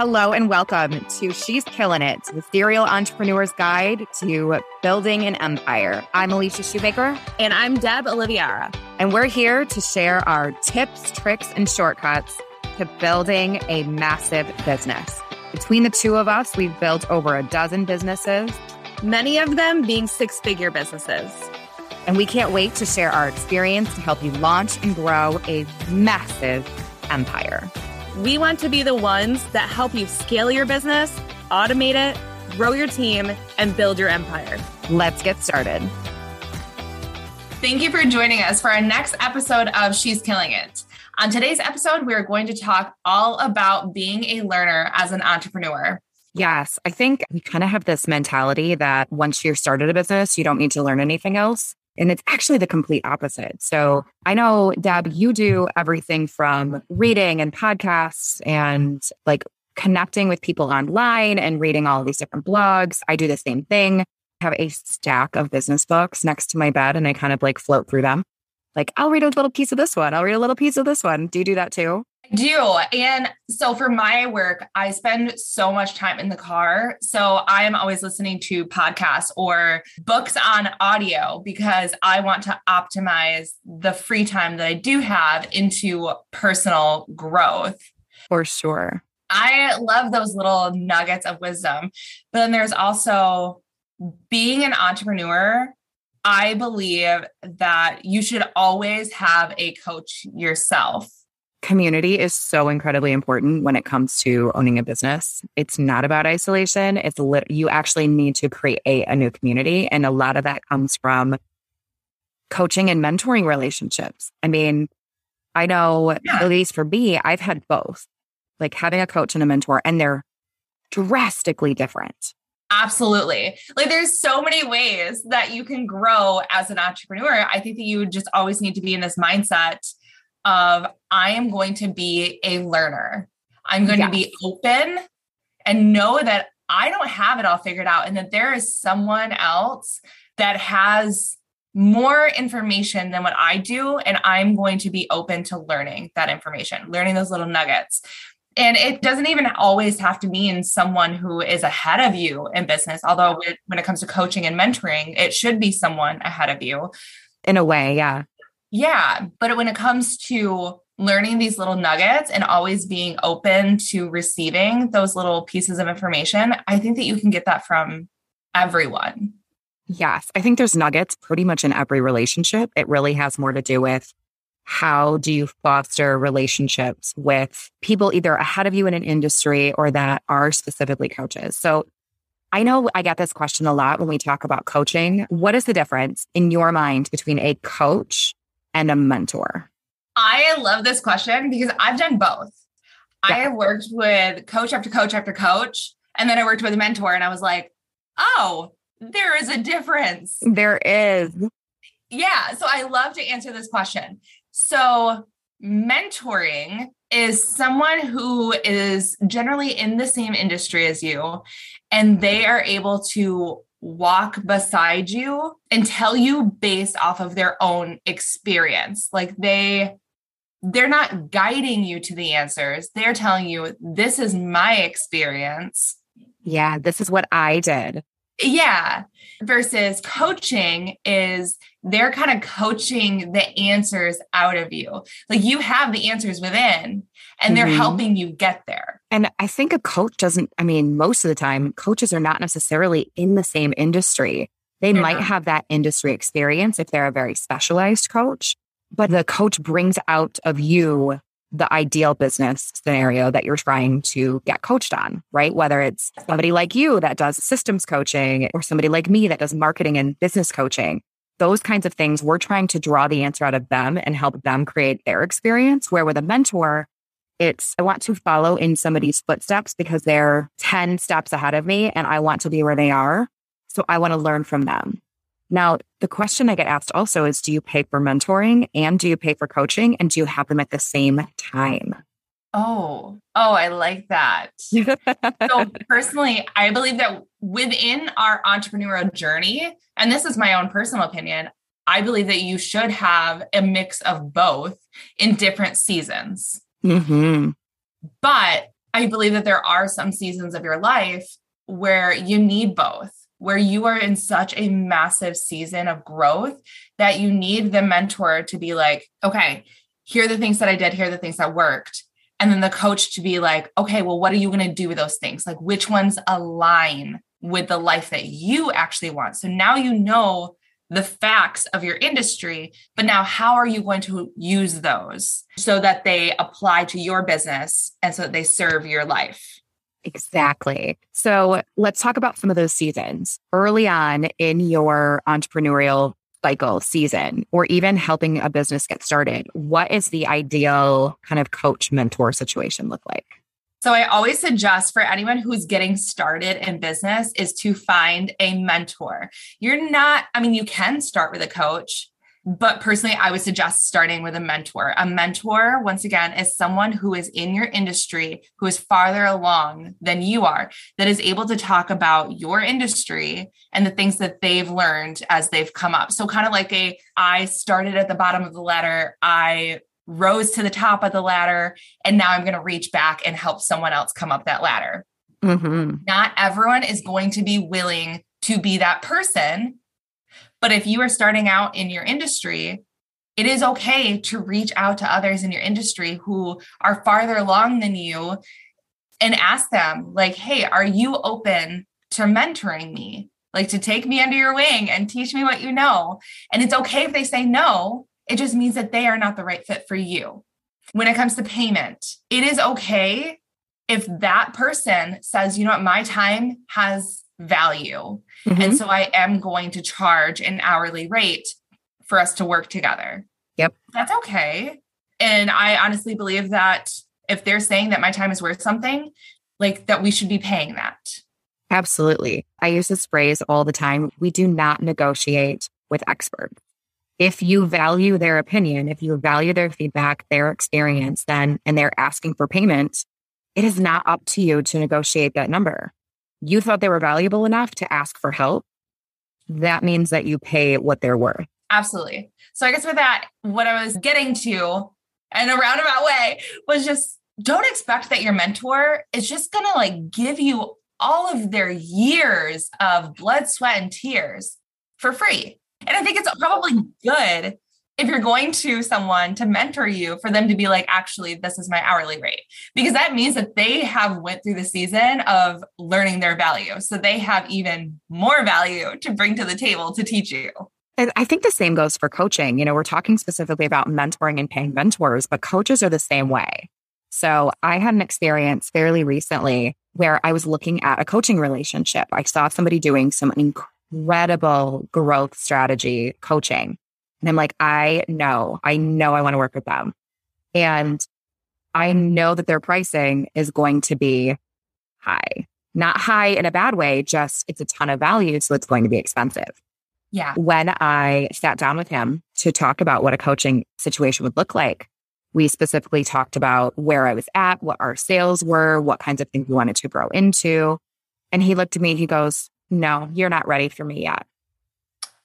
Hello and welcome to She's Killing It, the serial entrepreneur's guide to building an empire. I'm Alicia Shumaker. And I'm Deb Oliviara. And we're here to share our tips, tricks, and shortcuts to building a massive business. Between the two of us, we've built over a dozen businesses, many of them being six figure businesses. And we can't wait to share our experience to help you launch and grow a massive empire. We want to be the ones that help you scale your business, automate it, grow your team, and build your empire. Let's get started. Thank you for joining us for our next episode of She's Killing It. On today's episode, we're going to talk all about being a learner as an entrepreneur. Yes, I think we kind of have this mentality that once you've started a business, you don't need to learn anything else. And it's actually the complete opposite. So I know, Deb, you do everything from reading and podcasts and like connecting with people online and reading all these different blogs. I do the same thing. I have a stack of business books next to my bed and I kind of like float through them. Like, I'll read a little piece of this one. I'll read a little piece of this one. Do you do that too? Do. And so for my work, I spend so much time in the car. So I am always listening to podcasts or books on audio because I want to optimize the free time that I do have into personal growth. For sure. I love those little nuggets of wisdom. But then there's also being an entrepreneur. I believe that you should always have a coach yourself community is so incredibly important when it comes to owning a business. It's not about isolation. It's lit- you actually need to create a new community. And a lot of that comes from coaching and mentoring relationships. I mean, I know, yeah. at least for me, I've had both, like having a coach and a mentor, and they're drastically different. Absolutely. Like there's so many ways that you can grow as an entrepreneur. I think that you just always need to be in this mindset of I am going to be a learner. I'm going yes. to be open and know that I don't have it all figured out and that there is someone else that has more information than what I do. And I'm going to be open to learning that information, learning those little nuggets. And it doesn't even always have to mean someone who is ahead of you in business, although when it comes to coaching and mentoring, it should be someone ahead of you. In a way, yeah. Yeah. But when it comes to learning these little nuggets and always being open to receiving those little pieces of information, I think that you can get that from everyone. Yes. I think there's nuggets pretty much in every relationship. It really has more to do with how do you foster relationships with people either ahead of you in an industry or that are specifically coaches. So I know I get this question a lot when we talk about coaching. What is the difference in your mind between a coach and a mentor? I love this question because I've done both. Yeah. I have worked with coach after coach after coach, and then I worked with a mentor, and I was like, oh, there is a difference. There is. Yeah. So I love to answer this question. So, mentoring is someone who is generally in the same industry as you, and they are able to walk beside you and tell you based off of their own experience. Like they they're not guiding you to the answers. They're telling you this is my experience. Yeah, this is what I did. Yeah. Versus coaching is they're kind of coaching the answers out of you. Like you have the answers within and they're mm-hmm. helping you get there. And I think a coach doesn't, I mean, most of the time, coaches are not necessarily in the same industry. They yeah. might have that industry experience if they're a very specialized coach, but the coach brings out of you the ideal business scenario that you're trying to get coached on, right? Whether it's somebody like you that does systems coaching or somebody like me that does marketing and business coaching, those kinds of things, we're trying to draw the answer out of them and help them create their experience. Where with a mentor, it's I want to follow in somebody's footsteps because they're 10 steps ahead of me and I want to be where they are. So I want to learn from them. Now, the question I get asked also is do you pay for mentoring and do you pay for coaching and do you have them at the same time? Oh, oh, I like that. so, personally, I believe that within our entrepreneurial journey, and this is my own personal opinion, I believe that you should have a mix of both in different seasons. Mm-hmm. But I believe that there are some seasons of your life where you need both, where you are in such a massive season of growth that you need the mentor to be like, okay, here are the things that I did, here are the things that worked. And then the coach to be like, okay, well, what are you going to do with those things? Like, which ones align with the life that you actually want? So now you know the facts of your industry, but now how are you going to use those so that they apply to your business and so that they serve your life? Exactly. So let's talk about some of those seasons early on in your entrepreneurial cycle season, or even helping a business get started. What is the ideal kind of coach mentor situation look like? So I always suggest for anyone who's getting started in business is to find a mentor. You're not, I mean, you can start with a coach, but personally, I would suggest starting with a mentor. A mentor, once again, is someone who is in your industry, who is farther along than you are, that is able to talk about your industry and the things that they've learned as they've come up. So, kind of like a I started at the bottom of the ladder, I rose to the top of the ladder and now i'm going to reach back and help someone else come up that ladder mm-hmm. not everyone is going to be willing to be that person but if you are starting out in your industry it is okay to reach out to others in your industry who are farther along than you and ask them like hey are you open to mentoring me? Like to take me under your wing and teach me what you know? And it's okay if they say no. It just means that they are not the right fit for you. When it comes to payment, it is okay if that person says, you know what, my time has value. Mm-hmm. And so I am going to charge an hourly rate for us to work together. Yep. That's okay. And I honestly believe that if they're saying that my time is worth something, like that we should be paying that. Absolutely. I use this phrase all the time. We do not negotiate with experts if you value their opinion, if you value their feedback, their experience, then, and they're asking for payment, it is not up to you to negotiate that number. You thought they were valuable enough to ask for help. That means that you pay what they're worth. Absolutely. So I guess with that, what I was getting to in a roundabout way was just don't expect that your mentor is just going to like give you all of their years of blood, sweat, and tears for free. And I think it's probably good if you're going to someone to mentor you for them to be like actually this is my hourly rate because that means that they have went through the season of learning their value so they have even more value to bring to the table to teach you I think the same goes for coaching. You know, we're talking specifically about mentoring and paying mentors, but coaches are the same way. So I had an experience fairly recently where I was looking at a coaching relationship. I saw somebody doing some incredible growth strategy coaching. And I'm like, I know, I know I want to work with them. And I know that their pricing is going to be high, not high in a bad way, just it's a ton of value. So it's going to be expensive. Yeah. When I sat down with him to talk about what a coaching situation would look like, we specifically talked about where I was at, what our sales were, what kinds of things we wanted to grow into. And he looked at me, he goes, no, you're not ready for me yet.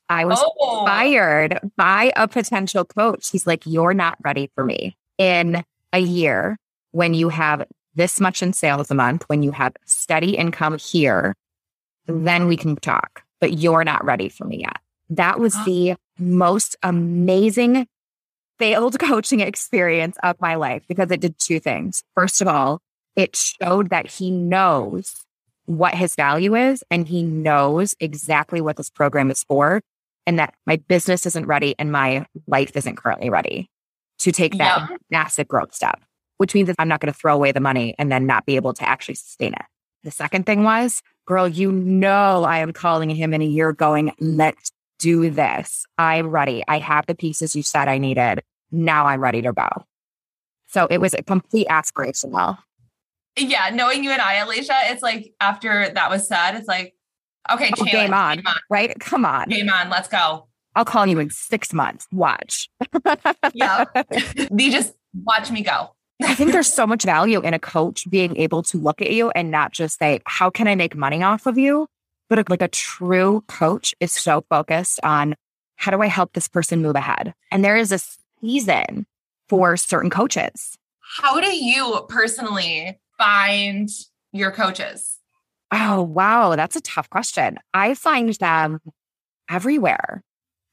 I was oh. fired by a potential coach. He's like, You're not ready for me. In a year, when you have this much in sales a month, when you have steady income here, then we can talk, but you're not ready for me yet. That was the most amazing failed coaching experience of my life because it did two things. First of all, it showed that he knows what his value is and he knows exactly what this program is for and that my business isn't ready and my life isn't currently ready to take that yeah. massive growth step, which means that I'm not going to throw away the money and then not be able to actually sustain it. The second thing was, girl, you know, I am calling him in a year going, let's do this. I'm ready. I have the pieces you said I needed. Now I'm ready to go. So it was a complete aspirational yeah, knowing you and I, Alicia, it's like after that was said, it's like, okay, oh, game, on, game on, right? Come on. Game on, let's go. I'll call you in six months. Watch. yeah. You just watch me go. I think there's so much value in a coach being able to look at you and not just say, how can I make money off of you? But like a true coach is so focused on how do I help this person move ahead? And there is a season for certain coaches How do you personally find your coaches? Oh, wow. That's a tough question. I find them everywhere.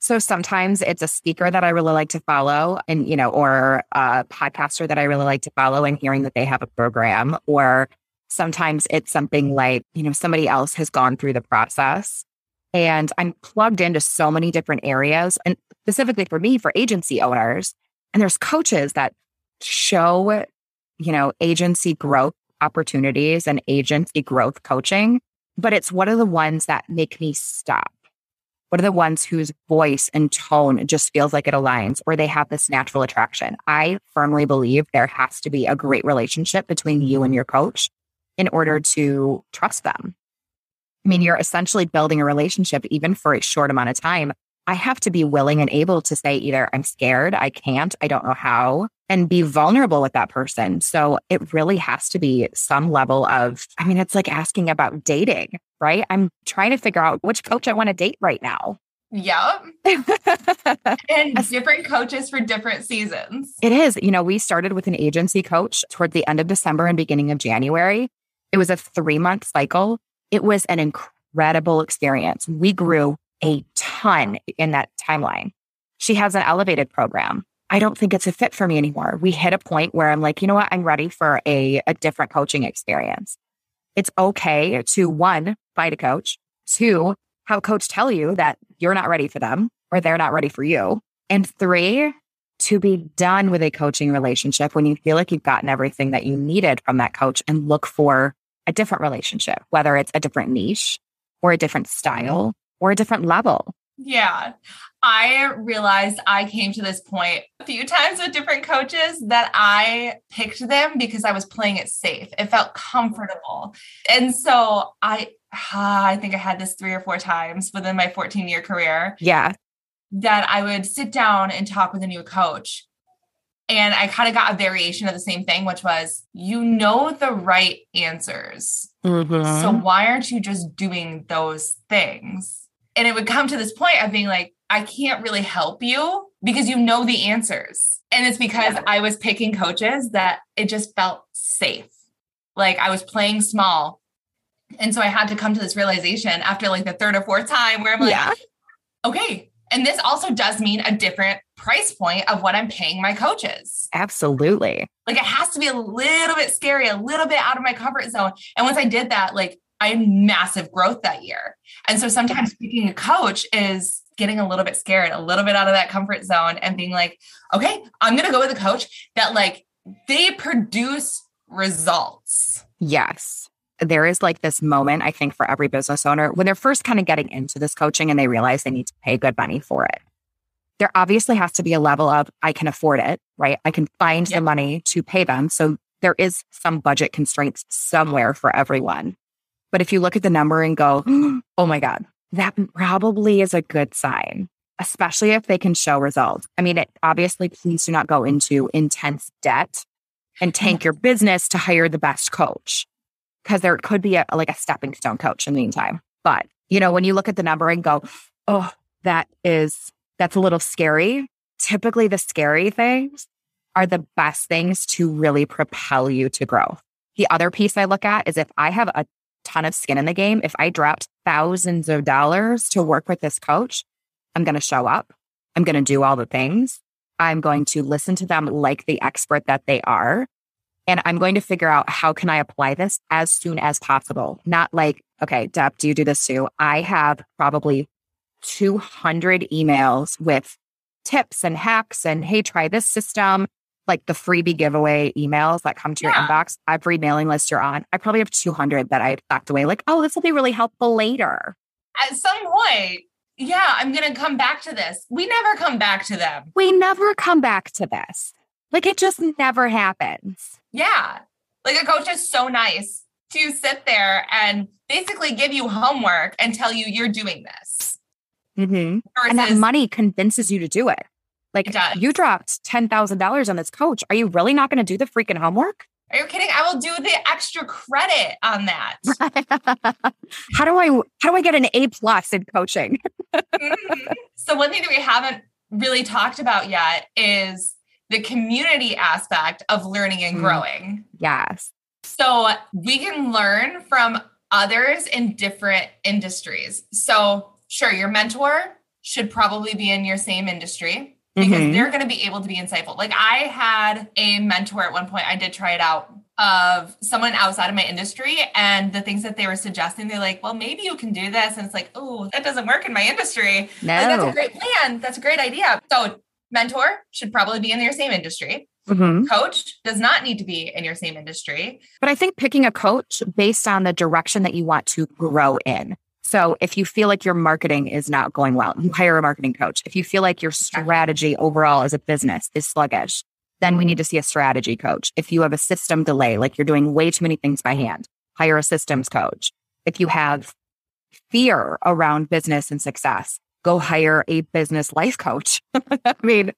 So sometimes it's a speaker that I really like to follow and, you know, or a podcaster that I really like to follow and hearing that they have a program. Or sometimes it's something like, you know, somebody else has gone through the process and I'm plugged into so many different areas. And specifically for me, for agency owners, and there's coaches that show, you know, agency growth opportunities and agency growth coaching, but it's one of the ones that make me stop. What are the ones whose voice and tone just feels like it aligns or they have this natural attraction? I firmly believe there has to be a great relationship between you and your coach in order to trust them. I mean, you're essentially building a relationship even for a short amount of time I have to be willing and able to say either I'm scared, I can't, I don't know how, and be vulnerable with that person. So it really has to be some level of, I mean, it's like asking about dating, right? I'm trying to figure out which coach I want to date right now. Yep. and different coaches for different seasons. It is. You know, we started with an agency coach toward the end of December and beginning of January. It was a three month cycle. It was an incredible experience. We grew a ton in that timeline. She has an elevated program. I don't think it's a fit for me anymore. We hit a point where I'm like, you know what? I'm ready for a, a different coaching experience. It's okay to one, find a coach, two, have a coach tell you that you're not ready for them or they're not ready for you. And three, to be done with a coaching relationship when you feel like you've gotten everything that you needed from that coach and look for a different relationship, whether it's a different niche or a different style or a different level. Yeah. I realized I came to this point a few times with different coaches that I picked them because I was playing it safe. It felt comfortable. And so I I think I had this 3 or 4 times within my 14 year career. Yeah. That I would sit down and talk with a new coach. And I kind of got a variation of the same thing, which was you know the right answers. Mm-hmm. So why aren't you just doing those things? And it would come to this point of being like, I can't really help you because you know the answers. And it's because yeah. I was picking coaches that it just felt safe. Like I was playing small. And so I had to come to this realization after like the third or fourth time where I'm like, yeah. okay. And this also does mean a different price point of what I'm paying my coaches. Absolutely. Like it has to be a little bit scary, a little bit out of my comfort zone. And once I did that, like I had massive growth that year. And so sometimes picking a coach is getting a little bit scared, a little bit out of that comfort zone and being like, okay, I'm going to go with a coach that like they produce results. Yes. There is like this moment, I think, for every business owner when they're first kind of getting into this coaching and they realize they need to pay good money for it. There obviously has to be a level of, I can afford it, right? I can find yep. the money to pay them. So there is some budget constraints somewhere for everyone. But if you look at the number and go, oh my God, that probably is a good sign, especially if they can show results. I mean, it, obviously, please do not go into intense debt and tank your business to hire the best coach because there could be a, like a stepping stone coach in the meantime. But, you know, when you look at the number and go, oh, that is, that's a little scary. Typically, the scary things are the best things to really propel you to growth. The other piece I look at is if I have a ton of skin in the game. If I dropped thousands of dollars to work with this coach, I'm going to show up. I'm going to do all the things. I'm going to listen to them like the expert that they are. And I'm going to figure out how can I apply this as soon as possible. Not like, okay, Deb, do you do this too? I have probably 200 emails with tips and hacks and, hey, try this system like the freebie giveaway emails that come to yeah. your inbox, every mailing list you're on, I probably have 200 that I've backed away. Like, oh, this will be really helpful later. At some point, yeah, I'm going to come back to this. We never come back to them. We never come back to this. Like, it just never happens. Yeah. Like, a coach is so nice to sit there and basically give you homework and tell you you're doing this. Mm-hmm. Versus, and that money convinces you to do it. Like you dropped $10,000 on this coach. Are you really not going to do the freaking homework? Are you kidding? I will do the extra credit on that. how do I how do I get an A plus in coaching? mm-hmm. So one thing that we haven't really talked about yet is the community aspect of learning and Mm. growing. Yes. So we can learn from others in different industries. So, sure, your mentor should probably be in your same industry because Mhm. they're going to be able to be insightful. Like, I had a mentor at one point, I did try it out of someone outside of my industry, and the things that they were suggesting, they're like, well, maybe you can do this. And it's like, oh, that doesn't work in my industry. No. Like, that's a great plan. That's a great idea. So, mentor should probably be in your same industry. Mhm. Coach does not need to be in your same industry. But I think picking a coach based on the direction that you want to grow in. So if you feel like your marketing is not going well, you hire a marketing coach. If you feel like your strategy overall as a business is sluggish, then we need to see a strategy coach. If you have a system delay, like you're doing way too many things by hand, hire a systems coach. If you have fear around business and success, go hire a business life coach. I mean,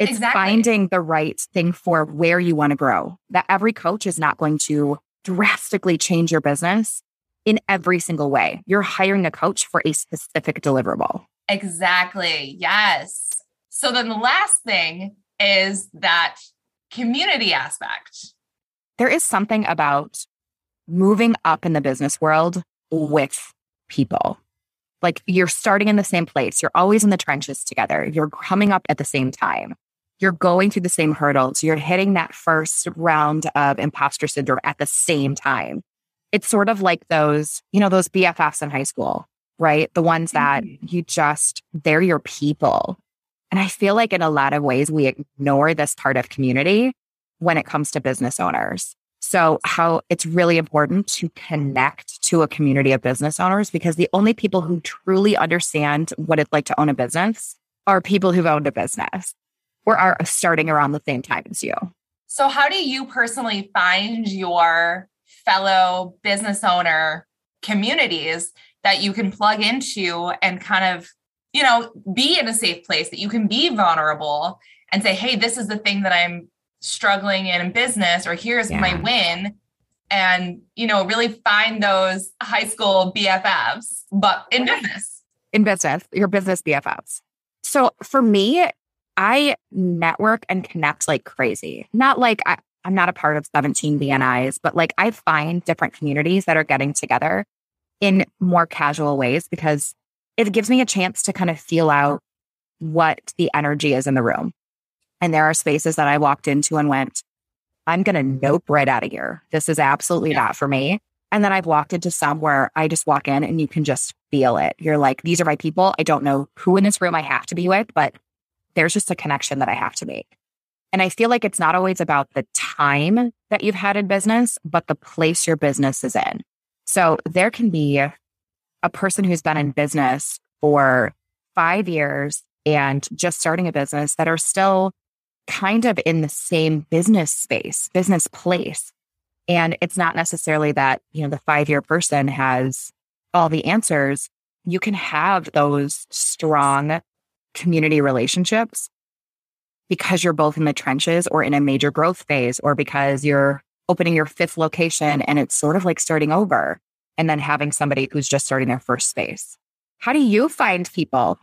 it's Exactly. finding the right thing for where you want to grow. That every coach is not going to drastically change your business in every single way. You're hiring a coach for a specific deliverable. Exactly. Yes. So then the last thing is that community aspect. There is something about moving up in the business world with people. Like you're starting in the same place. You're always in the trenches together. You're coming up at the same time. You're going through the same hurdles. You're hitting that first round of imposter syndrome at the same time. It's sort of like those, you know, those BFFs in high school, right? The ones that mm-hmm. you just, they're your people. And I feel like in a lot of ways, we ignore this part of community when it comes to business owners. So, how it's really important to connect to a community of business owners because the only people who truly understand what it's like to own a business are people who've owned a business or are starting around the same time as you. So, how do you personally find your fellow business owner communities that you can plug into and kind of, you know, be in a safe place that you can be vulnerable and say, hey, this is the thing that I'm struggling in in business, or here's my win. And, you know, really find those high school BFFs, but in business. in business, your business BFFs. So for me, I network and connect like crazy. Not like I, I'm not a part of 17 BNIs, but like I find different communities that are getting together in more casual ways because it gives me a chance to kind of feel out what the energy is in the room. And there are spaces that I walked into and went, I'm going to nope right out of here. This is absolutely Yeah. not for me. And then I've walked into some where I just walk in and you can just feel it. You're like, these are my people. I don't know who in this room I have to be with, but there's just a connection that I have to make. And I feel like it's not always about the time that you've had in business, but the place your business is in. So there can be a person who's been in business for five years and just starting a business that are still kind of in the same business space, business place. And it's not necessarily that, you know, the five year person has all the answers. You can have those strong community relationships because you're both in the trenches or in a major growth phase, or because you're opening your fifth location and it's sort of like starting over and then having somebody who's just starting their first space. How do you find people?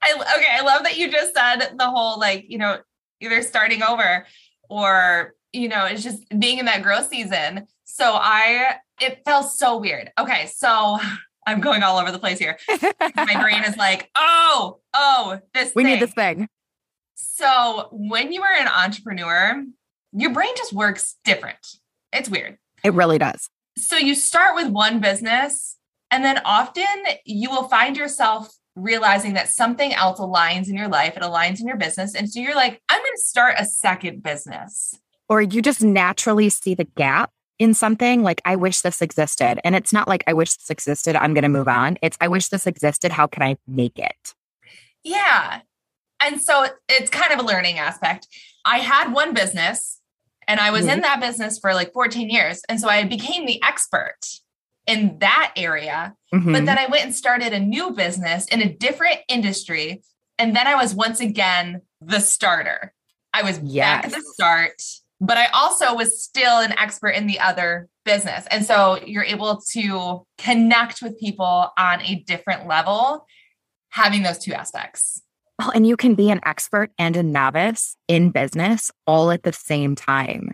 I okay, I love that you just said the whole like, you know, either starting over or, you know, it's just being in that growth season. So I it felt so weird. Okay, so I'm going all over the place here. My brain is like, oh, oh, this We thing. need this thing. So when you are an entrepreneur, your brain just works different. It's weird. It really does. So you start with one business, and then often you will find yourself realizing that something else aligns in your life, it aligns in your business. And so you're like, I'm going to start a second business. Or you just naturally see the gap in something like, I wish this existed. And it's not like, I wish this existed. I'm going to move on. It's, I wish this existed. How can I make it? Yeah. And so it's kind of a learning aspect. I had one business and I was in that business for like 14 years. And so I became the expert in that area. Mhm. But then I went and started a new business in a different industry. And then I was once again the starter. I was back at the start, but I also was still an expert in the other business. And so you're able to connect with people on a different level, having those two aspects. Oh, and you can be an expert and a novice in business all at the same time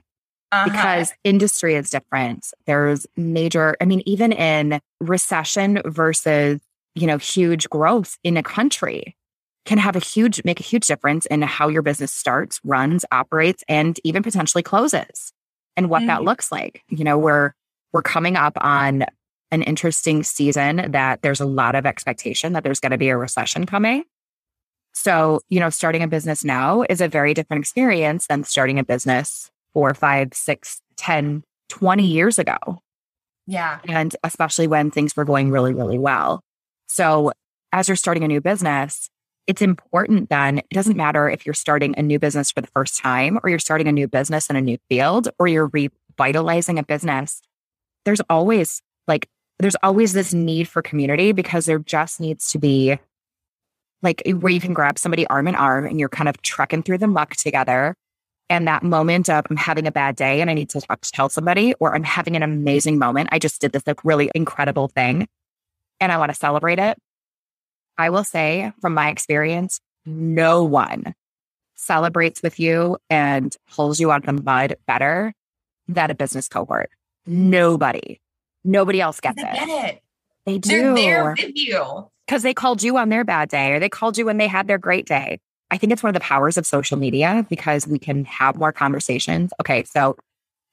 uh-huh. because industry is different. There's major, I mean, even in recession versus, you know, huge growth in a country can have a huge, make a huge difference in how your business starts, runs, operates, and even potentially closes and what mm-hmm. that looks like. You know, we're, we're coming up on an interesting season that there's a lot of expectation that there's going to be a recession coming. So, you know, starting a business now is a very different experience than starting a business four, five, six, 10, 20 years ago. Yeah. And especially when things were going really, really well. So, as you're starting a new business, it's important then, it doesn't matter if you're starting a new business for the first time or you're starting a new business in a new field or you're revitalizing a business. There's always like, there's always this need for community because there just needs to be like where you can grab somebody arm in arm and you're kind of trekking through the muck together. And that moment of I'm having a bad day and I need to talk to tell somebody, or I'm having an amazing moment. I just did this like really incredible thing and I want to celebrate it. I will say from my experience, no one celebrates with you and pulls you out of the mud better than a business cohort. Nobody. Nobody else gets it. Get it. They do. They're there with you because they called you on their bad day or they called you when they had their great day. I think it's one of the powers of social media because we can have more conversations. Okay, so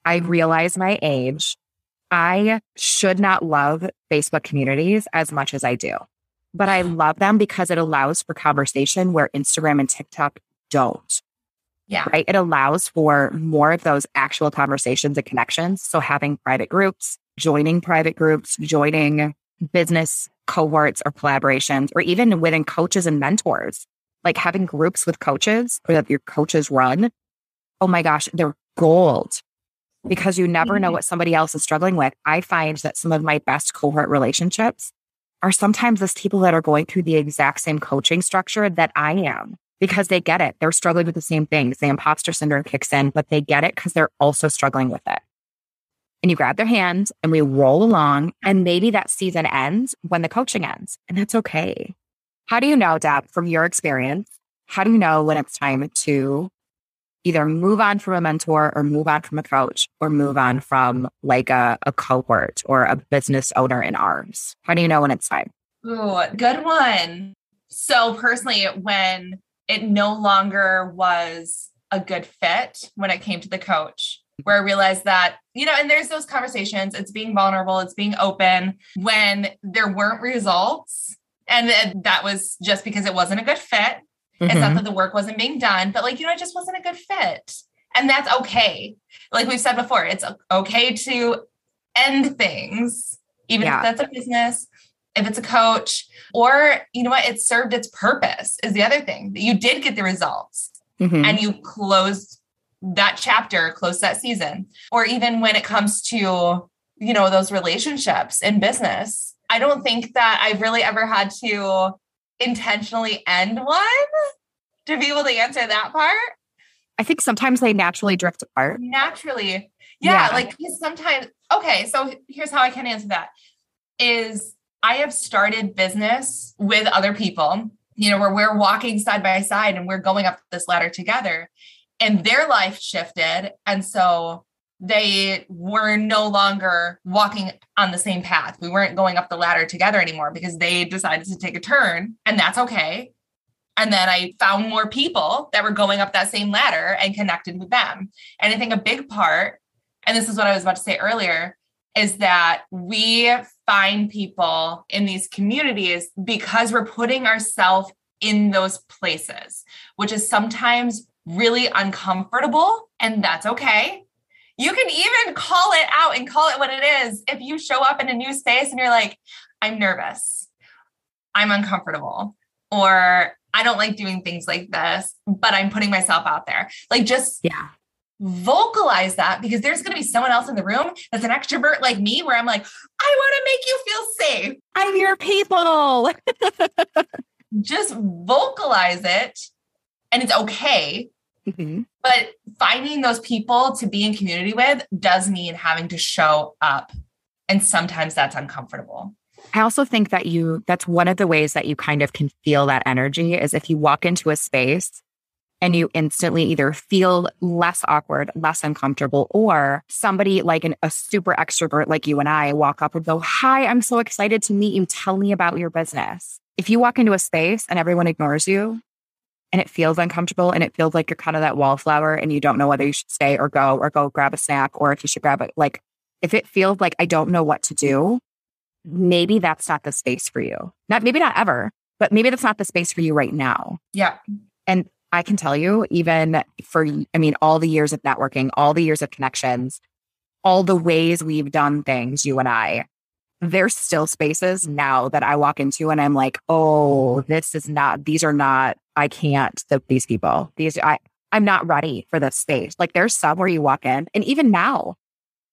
I realize my age. I should not love Facebook communities as much as I do, but I love them because it allows for conversation where Instagram and TikTok don't. Yeah. Right. It allows for more of those actual conversations and connections. So having private groups, joining private groups, joining business cohorts or collaborations, or even within coaches and mentors, like having groups with coaches or that your coaches run. Oh my gosh, they're gold because you never know mm-hmm. what somebody else is struggling with. I find that some of my best cohort relationships are sometimes those people that are going through the exact same coaching structure that I am because they get it. They're struggling with the same things. The imposter syndrome kicks in, but they get it because they're also struggling with it and you grab their hands and we roll along. And maybe that season ends when the coaching ends, and that's okay. How do you know, Deb, from your experience, how do you know when it's time to either move on from a mentor or move on from a coach or move on from like a, a cohort or a business owner in arms? How do you know when it's time? Ooh, good one. So personally, when it no longer was a good fit when it came to the coach, where I realized that, you know, and there's those conversations, it's being vulnerable, it's being open when there weren't results. And that was just because it wasn't a good fit. Mm-hmm. It's not mm-hmm. that the work wasn't being done, but like, you know, it just wasn't a good fit. And that's okay. Like we've said before, it's okay to end things, even yeah. if that's a business, if it's a coach, or you know what, it served its purpose is the other thing that you did get the results mm-hmm. and you closed that chapter, close that season. Or even when it comes to, you know, those relationships in business, I don't think that I've really ever had to intentionally end one to be able to answer that part. I think sometimes they naturally drift apart. Naturally. Yeah, yeah. like sometimes okay, so here's how I can answer that is I have started business with other people, you know, where we're walking side by side and we're going up this ladder together and their life shifted. And so they were no longer walking on the same path. We weren't going up the ladder together anymore because they decided to take a turn, and that's okay. And then I found more people that were going up that same ladder and connected with them. And I think a big part, and this is what I was about to say earlier, is that we find people in these communities because we're putting ourselves in those places, which is sometimes really uncomfortable, and that's okay. You can even call it out and call it what it is. If you show up in a new space and you're like, I'm nervous, I'm uncomfortable, or I don't like doing things like this, but I'm putting myself out there. Like, just yeah, vocalize that because there's going to be someone else in the room that's an extrovert like me, where I'm like, I want to make you feel safe. I'm your people. just vocalize it, and it's okay Mm-hmm. But finding those people to be in community with does mean having to show up. And sometimes that's uncomfortable. I also think that you, that's one of the ways that you kind of can feel that energy is if you walk into a space and you instantly either feel less awkward, less uncomfortable, or somebody like an, a super extrovert like you and I walk up and go, Hi, I'm so excited to meet you. Tell me about your business. If you walk into a space and everyone ignores you and it feels uncomfortable and it feels like you're kind of that wallflower and you don't know whether you should stay or go or go grab a snack or if you should grab it, like if it feels like I don't know what to do, maybe that's not the space for you. Not maybe not ever, but maybe that's not the space for you right now. Yeah. And I can tell you, even for, I mean, all the years of networking, all the years of connections, all the ways we've done things, you and I, there's still spaces now that I walk into and I'm like, oh, this is not, these are not, I can't, the, these people, these, I, I'm not ready for this space. Like there's some where you walk in and even now,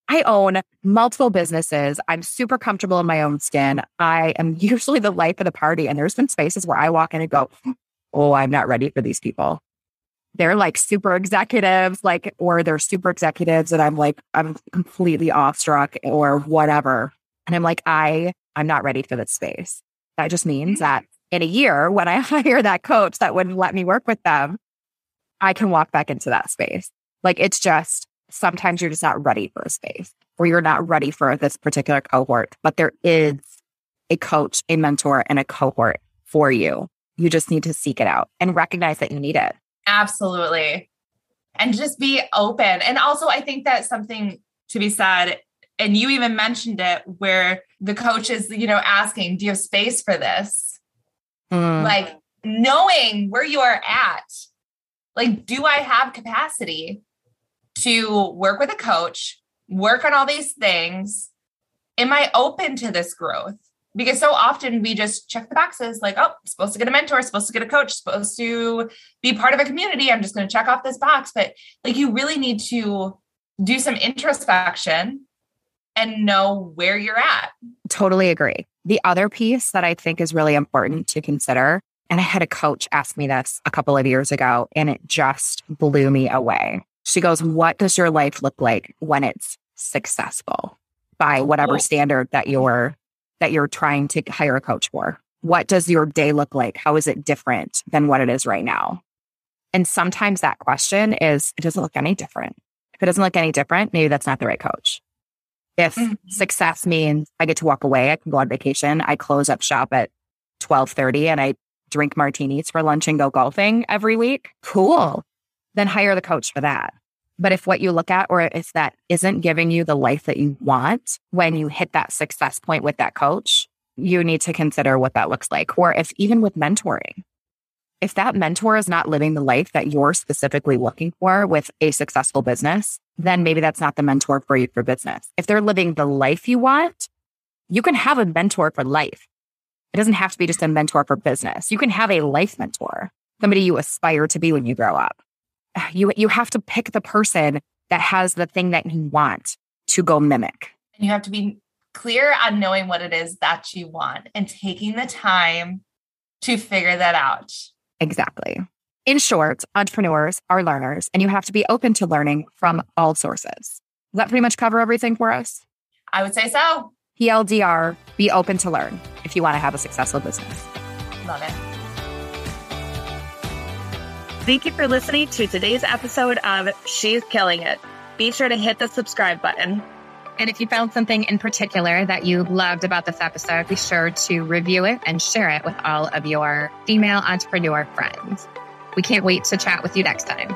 I own multiple businesses. I'm super comfortable in my own skin. I am usually the life of the party. And there's been spaces where I walk in and go, oh, I'm not ready for these people. They're like super executives, like, or they're super executives and I'm like, I'm completely awestruck or whatever. And I'm like, I, I'm not ready for this space. That just means that in a year, when I hire that coach that wouldn't let me work with them, I can walk back into that space. Like it's just, sometimes you're just not ready for a space or you're not ready for this particular cohort, but there is a coach, a mentor, and a cohort for you you just need to seek it out and recognize that you need it. Absolutely. And just be open. And also, I think that's something to be said. And you even mentioned it where the coach is, you know, asking, do you have space for this? Mm. Like knowing where you are at. Like, do I have capacity to work with a coach, work on all these things? Am I open to this growth? because so often we just check the boxes like oh supposed to get a mentor supposed to get a coach supposed to be part of a community i'm just going to check off this box but like you really need to do some introspection and know where you're at totally agree the other piece that i think is really important to consider and i had a coach ask me this a couple of years ago and it just blew me away she goes what does your life look like when it's successful by whatever standard that you're that you're trying to hire a coach for? What does your day look like? How is it different than what it is right now? And sometimes that question is, it doesn't look any different. If it doesn't look any different, maybe that's not the right coach. If mm-hmm. success means I get to walk away, I can go on vacation, I close up shop at 1230 and I drink martinis for lunch and go golfing every week, cool. Then hire the coach for that. But if what you look at, or if that isn't giving you the life that you want when you hit that success point with that coach, you need to consider what that looks like. Or if even with mentoring, if that mentor is not living the life that you're specifically looking for with a successful business, then maybe that's not the mentor for you for business. If they're living the life you want, you can have a mentor for life. It doesn't have to be just a mentor for business. You can have a life mentor, somebody you aspire to be when you grow up you you have to pick the person that has the thing that you want to go mimic. And you have to be clear on knowing what it is that you want and taking the time to figure that out. Exactly. In short, entrepreneurs are learners and you have to be open to learning from all sources. Does that pretty much cover everything for us? I would say so. TLDR, be open to learn if you want to have a successful business. Love it. Thank you for listening to today's episode of She's Killing It. Be sure to hit the subscribe button. And if you found something in particular that you loved about this episode, be sure to review it and share it with all of your female entrepreneur friends. We can't wait to chat with you next time.